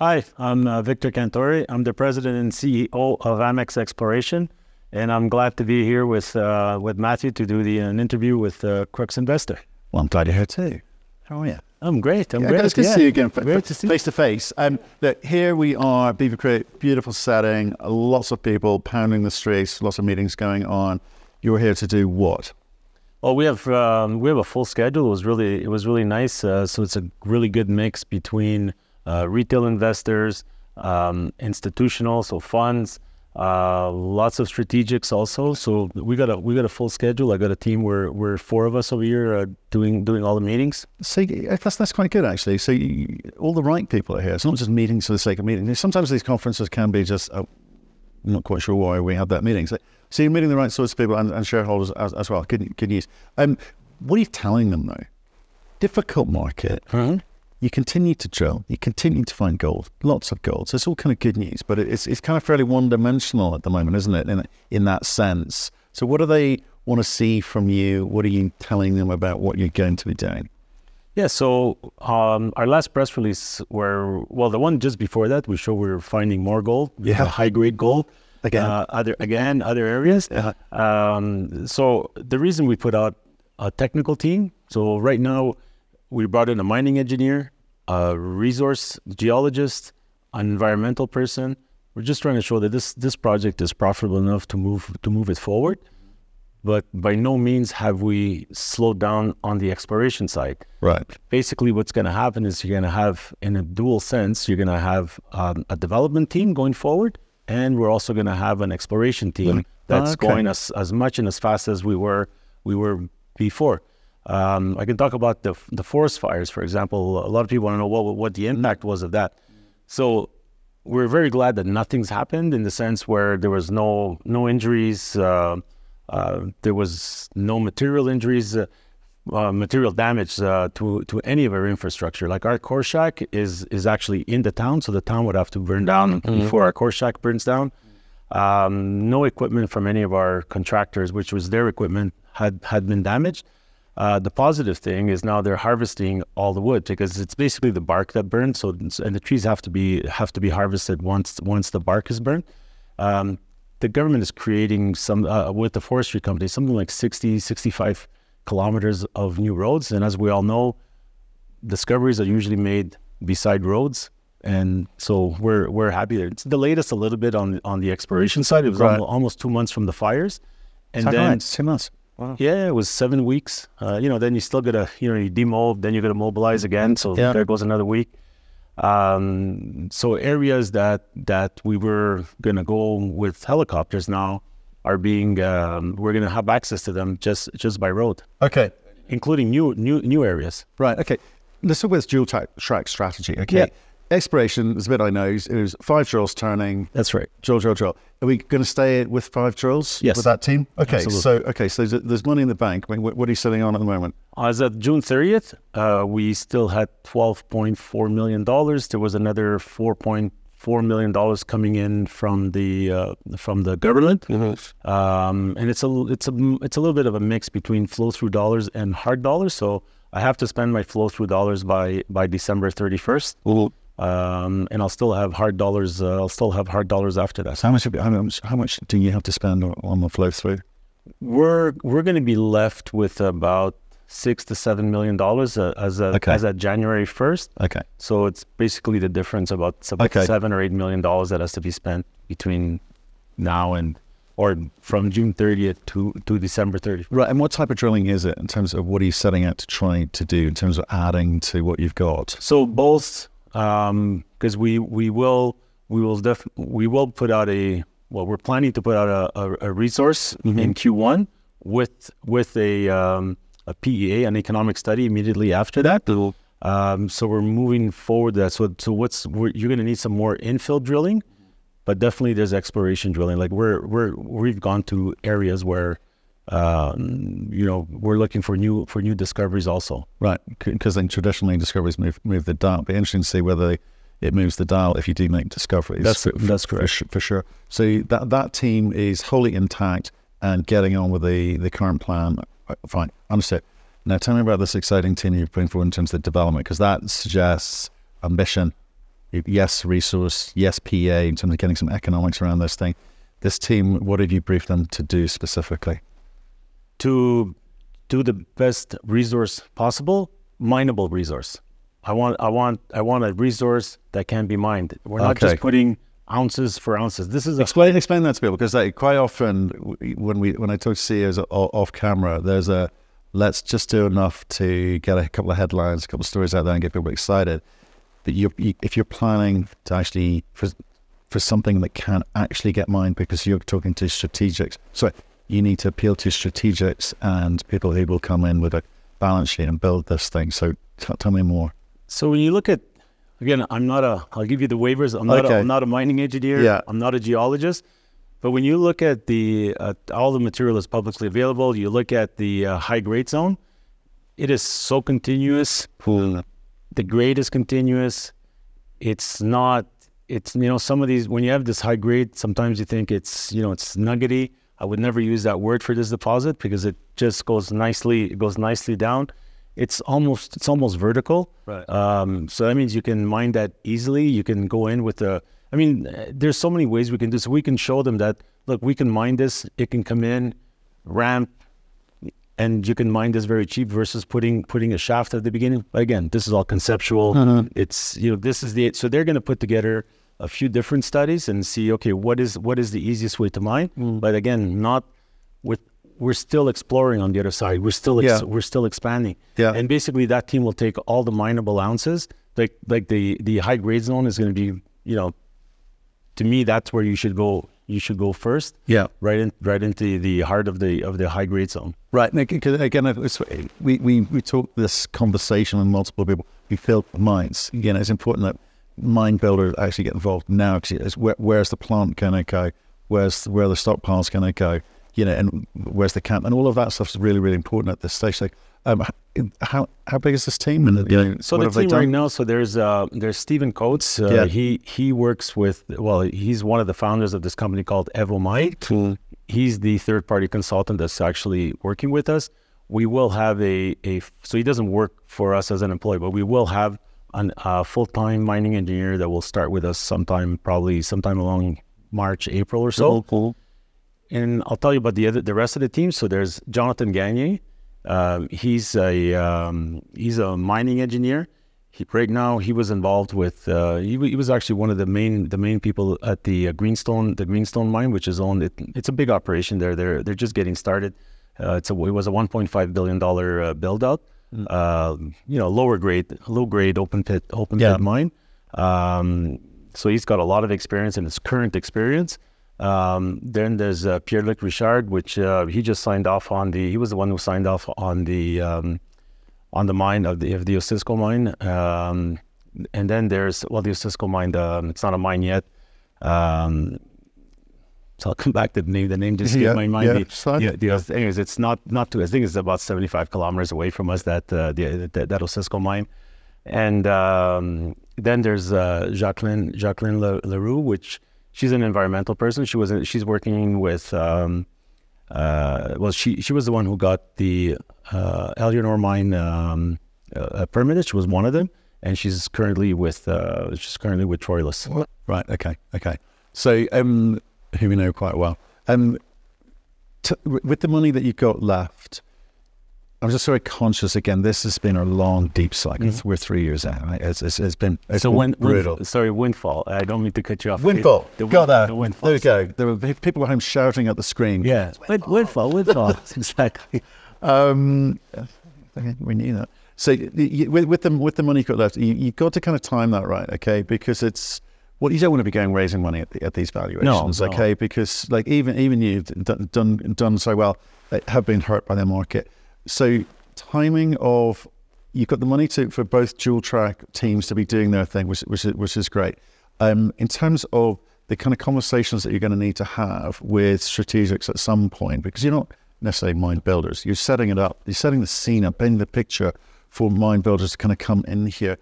Hi, I'm uh, Victor Cantore. I'm the president and CEO of Amex Exploration, and I'm glad to be here with uh, with Matthew to do the an interview with uh, Crux Investor. Well, I'm glad you're here too. How are you? I'm great. I'm Yeah, great. It's good yeah. to see you again, Great to see. face to face. Um, look, here we are, Beaver Creek, beautiful setting, lots of people pounding the streets, lots of meetings going on. You're here to do what? Well, we have um, we have a full schedule. It was really it was really nice. Uh, so it's a really good mix between uh, retail investors, um, institutional, so funds, uh, lots of strategics also. So we got a we got a full schedule. I got a team where we're four of us over here uh, doing doing all the meetings. So that's that's quite good actually. So you, all the right people are here. It's not just meetings for the sake of meeting. Sometimes these conferences can be just. Uh, I'm not quite sure why we have that meeting. So, so you're meeting the right sorts of people and, and shareholders as, as well. Good, good news. Um, what are you telling them though? Difficult market. You continue to drill. You continue to find gold. Lots of gold. So it's all kind of good news, but it's it's kind of fairly one dimensional at the moment, isn't it? In in that sense. So what do they want to see from you? What are you telling them about what you're going to be doing? Yeah, so um, our last press release, where well, the one just before that, we show we were finding more gold, Yeah. high grade gold, Again. uh, other again, other areas. Yeah. Um, so the reason we put out a technical team, so right now we brought in a mining engineer, a resource geologist, an environmental person. We're just trying to show that this this project is profitable enough to move to move it forward, but by no means have we slowed down on the exploration side Right. basically what's going to happen is you're going to have in a dual sense you're going to have um, a development team going forward and we're also going to have an exploration team that's Okay. going as, as much and as fast as we were we were before um, i can talk about the, the forest fires for example a lot of people want to know what, what the impact was of that so we're very glad that nothing's happened in the sense where there was no no injuries uh, uh, there was no material injuries uh, uh, material damage uh, to to any of our infrastructure. Like our core shack is is actually in the town, so the town would have to burn down before our core shack burns down. Um, no equipment from any of our contractors, which was their equipment, had had been damaged. Uh, the positive thing is now they're harvesting all the wood because it's basically the bark that burns. So and the trees have to be have to be harvested once once the bark is burned. Um, the government is creating some uh, with the forestry company something like 60 65 kilometers of new roads and as we all know discoveries are usually made beside roads and so we're we're happy there. It's delayed us a little bit on on the exploration side. It was Right. almo- almost two months from the fires, and then right? Two months. Yeah, it was seven weeks. Uh, you know, then you still gotta, you know, you demob, then you gotta mobilize again. So Yeah. there goes another week. Um, so areas that that we were gonna go with helicopters now are being um, we're gonna have access to them just just by road, Okay. including new new new areas. Right. Okay. Let's talk about this dual track, track strategy. Okay. Yeah. Exploration is a bit I know. It was five drills turning. That's right. Drill, drill, drill. Are we going to stay with five drills Yes. with that team? Okay. Absolutely. So, okay. So there's, there's money in the bank. I mean, what, what are you sitting on at the moment? As of June 30th, uh, we still had $12.4 million. There was another $4.4 million coming in from the uh, from the government, um, and it's a it's a it's a little bit of a mix between flow through dollars and hard dollars. So I have to spend my flow through dollars by by December 31st, um, and I'll still have hard dollars. Uh, I'll still have hard dollars after that. So how much, how much, do you have to spend on, on the flow through? We're we're going to be left with about six to seven million dollars uh, as a, Okay. as of January 1st. Okay. So it's basically the difference about, about Okay. seven or eight million dollars that has to be spent between now and or from June 30th to to December 30th. Right. And what type of drilling is it in terms of what are you setting out to try to do in terms of adding to what you've got? So both because we we will we will def we will put out a well we're planning to put out a, a, a resource in Q1 with with a um, a PEA an economic study immediately after that. Um, so we're moving forward that. So so what's we're, you're going to need some more infill drilling, but definitely there's exploration drilling. Like we're we're we've gone to areas where um, you know we're looking for new for new discoveries also. Right. Because then traditionally discoveries move move the dial. Be interesting to see whether it moves the dial if you do make discoveries. That's- for, that's for, correct. su- for sure. So that that team is wholly intact and getting on with the the current plan. Uh, Fine, understood. Now tell me about this exciting team you're putting forward in terms of the development, because that suggests ambition, yes, resource, yes, PA in terms of getting some economics around this thing. This team, what have you briefed them to do specifically? To do the best resource possible, mineable resource. I want, I want, I want a resource that can be mined. We're not Okay. just putting ounces for ounces. This is a Explain explain that to people because like, quite often when we when I talk to CEOs off camera, there's a let's just do enough to get a couple of headlines, a couple of stories out there, and get people excited. But you, you if you're planning to actually for for something that can actually get mined because you're talking to strategics, so you need to appeal to strategics and people who will come in with a balance sheet and build this thing. So t- tell me more. So when you look at, again, I'm not a. I'll give you the waivers. I'm not. A, Okay. I'm not a mining engineer. Yeah. I'm not a geologist. But when you look at the uh, all the material is publicly available, you look at the uh, high grade zone. It is so continuous. The grade is continuous. It's not. It's you know some of these when you have this high grade, sometimes you think it's you know it's nuggety. I would never use that word for this deposit because it just goes nicely. It goes nicely down. It's almost it's almost vertical. Right. Um, so that means you can mine that easily. You can go in with a. I mean, there's so many ways we can do. So we can show them that look, we can mine this. It can come in, ramp, and you can mine this very cheap versus putting putting a shaft at the beginning. But again, this is all conceptual. It's you know this is the so they're going to put together a few different studies and see okay what is what is the easiest way to mine. Mm. But again, not with we're still exploring on the other side. We're still ex- Yeah. we're still expanding. Yeah. And basically that team will take all the mineable ounces. Like like the the high grade zone is going to be you know to me that's where you should go you should go first Yeah. right in right into the heart of the of the high grade zone Right. and Again, we, we, we talk this conversation with multiple people. We fill mines. Again, it's important that mine builders actually get involved now because it's where, where's the plant going to go? Where's where are the stockpiles going to go? You know, and where's the camp? And all of that stuff is really, really important at this stage. Like, um, how how big is this team? And you know, so what the team right now so there's uh there's Stephen Coates uh, Yeah. he he works with well he's one of the founders of this company called Evomine he's the third party consultant that's actually working with us we will have a a so he doesn't work for us as an employee but we will have an uh, full-time mining engineer that will start with us sometime probably sometime along March April or so cool. and I'll tell you about the other, the rest of the team. So there's Jonathan Gagne. Um, he's a um, he's a mining engineer. He, right now, he was involved with. Uh, he, he was actually one of the main the main people at the uh, Greenstone the Greenstone mine, which is owned. It, it's a big operation there. They're they're just getting started. Uh, it's a it was a 1.5 billion dollar uh, build out. Uh, you know, lower grade, low grade open pit open Yeah. pit mine. Um, so he's got a lot of experience in his current experience. Um, then there's uh, Pierre-Luc Richard, which uh, he just signed off on the. He was the one who signed off on the um, on the mine of the of the Osisco mine. Um, and then there's well, the Osisco mine. Um, it's not a mine yet. Um, so I'll come back to the name. The name just Yeah, my mind. yeah, the, it's the, the thing is, it's not not too. I think it's about 75 kilometers away from us. That uh, the, that, that Osisco mine. And um, then there's uh, Jacqueline Jacqueline Le, Leroux, which she's an environmental person. She was she's working with um, uh, well, she she was the one who got the uh, Éléonore mine um, uh, permitted. She was one of them, and she's currently with uh, she's currently with Troilus. Right. Okay. Okay. So, um, who we know quite well. Um, t- with the money that you've got left, I'm just very conscious. Again, this has been a long, deep cycle. We're three years out. Right? It's, it's, it's been it's So brutal. sorry windfall. I don't mean to cut you off. Windfall. The, got that. The windfall. There we go. There were people at home shouting at the screen. Yeah. Wind, windfall. Windfall. exactly. Um, we knew that. So with, with the with the money you've got left, you you got to kind of time that right, okay? Because it's well, you don't want to be going raising money at, the, at these valuations, no. okay? Because like even even you've done, done done so well, have been hurt by the market. So timing of you've got the money to for both dual track teams to be doing their thing, which which is, which is great. Um, in terms of the kind of conversations that you're going to need to have with strategics at some point, because you're not necessarily mind builders, you're setting it up, you're setting the scene up, painting the picture for mind builders to kind of come in here.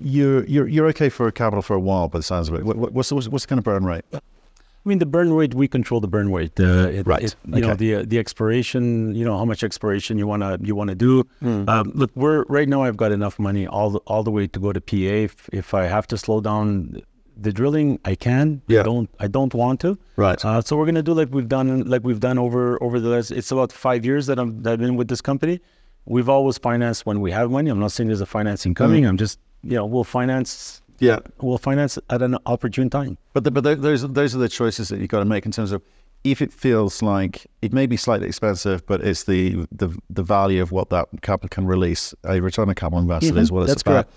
You're you're you're okay for capital for a while, but the sounds of it. What, what- what's, the- what's what's the kind of burn rate? I mean, the burn rate, we control the burn rate. Uh, it, Right. it- you know, the uh, the expiration, you know, how much expiration you wanna you wanna do. Hmm. Um, look, we're right now. I've got enough money all the, all the way to go to PA. If, if I have to slow down the drilling, I can. Yeah. I don't I don't want to. Right. Uh, so we're gonna do like we've done like we've done over over the last. It's about five years that I'm that I've been with this company. We've always financed when we have money. I'm not saying there's a financing coming. I'm just you know we'll finance Yeah. we'll finance at an opportune time. But the, but tho- those those are the choices that you've got to make in terms of if it feels like it may be slightly expensive, but it's the the, the value of what that capital can release. A return on capital invested Mhm, is what it's that's about. correct.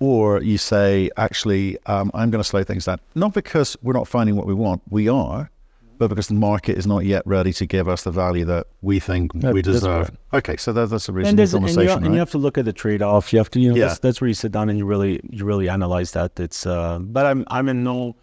Or you say, actually, um, I'm going to slow things down, not because we're not finding what we want, we are, but because the market is not yet ready to give us the value that we think That- we deserve. correct. Okay, so that, that's a and, reasonable there's, and, you, conversation, and you have to look at the trade-off. You have to, you know, Yeah. that's, that's where you sit down and you really, you really analyze that. It's, uh, but I'm, I'm in no,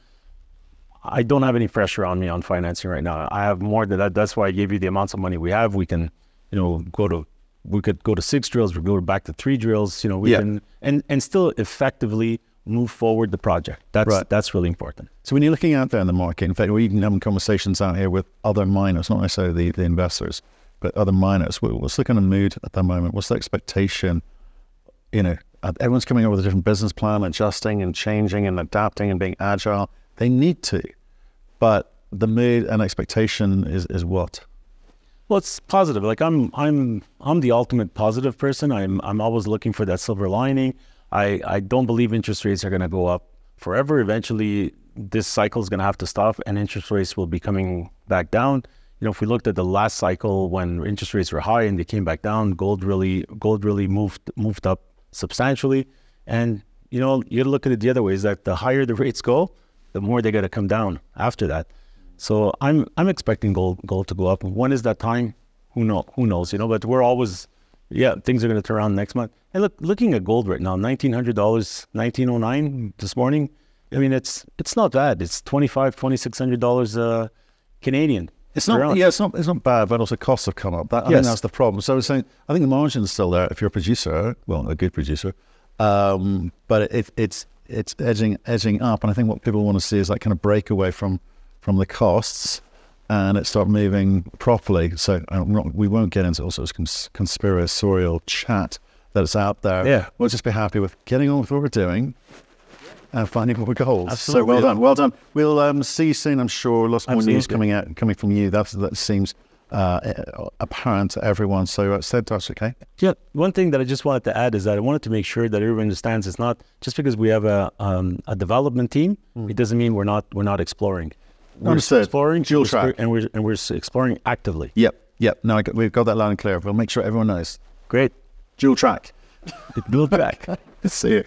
I don't have any pressure on me on financing right now. I have more than that. That's why I gave you the amounts of money we have. We can, you know, go to, we could go to six drills. We go back to three drills. You know, we Yeah. can, and and still effectively move forward the project. That's Right. that's really important. So when you're looking out there in the market, in fact, we're even having conversations out here with other miners, not necessarily the, the investors, but other miners. What's the kind of mood at the moment? What's the expectation? You know, everyone's coming up with a different business plan, adjusting and changing and adapting and being agile. They need to, but the mood and expectation is is what? Well, it's positive. Like I'm, I'm, I'm the ultimate positive person. I'm, I'm always looking for that silver lining. I, I don't believe interest rates are going to go up forever. Eventually, this cycle is going to have to stop, and interest rates will be coming back down. You know, if we looked at the last cycle when interest rates were high and they came back down, gold really, gold really moved moved up substantially. And you know, you look at it the other way: is that the higher the rates go, the more they got to come down after that. So I'm I'm expecting gold gold to go up. When is that time? Who know? Who knows? You know, but we're always, yeah, things are going to turn around next month. And look, looking at gold right now, nineteen hundred dollars, nineteen oh nine this morning. I mean, it's it's not bad. It's twenty five, twenty six hundred dollars uh, Canadian. It's not, yeah, it's not, it's not bad, but also costs have come up. That, I think Yes. that's the problem. So I was saying, I think the margin's still there if you're a producer, well, a good producer, um, but it, it's it's edging edging up, and I think what people want to see is that kind of breakaway from from the costs, and it start moving properly. So I'm not, we won't get into all sorts of cons- conspiratorial chat that's out there. Yeah. we'll just be happy with getting on with what we're doing. And finding what we hold. So Absolutely. well done, well done. We'll um, see you soon, I'm sure. Lots more news coming out, coming from you. That's, that seems uh, apparent to everyone. So uh, stay touch, okay? Yeah, one thing that I just wanted to add is that I wanted to make sure that everyone understands it's not just because we have a um, a development team, it doesn't mean we're not we're not exploring. We're Understood. exploring, Dual track. and we're and we're exploring actively. Yep, yep. No, I we've got that loud and clear. We'll make sure everyone knows. Great, Dual track. dual track. Let's see you.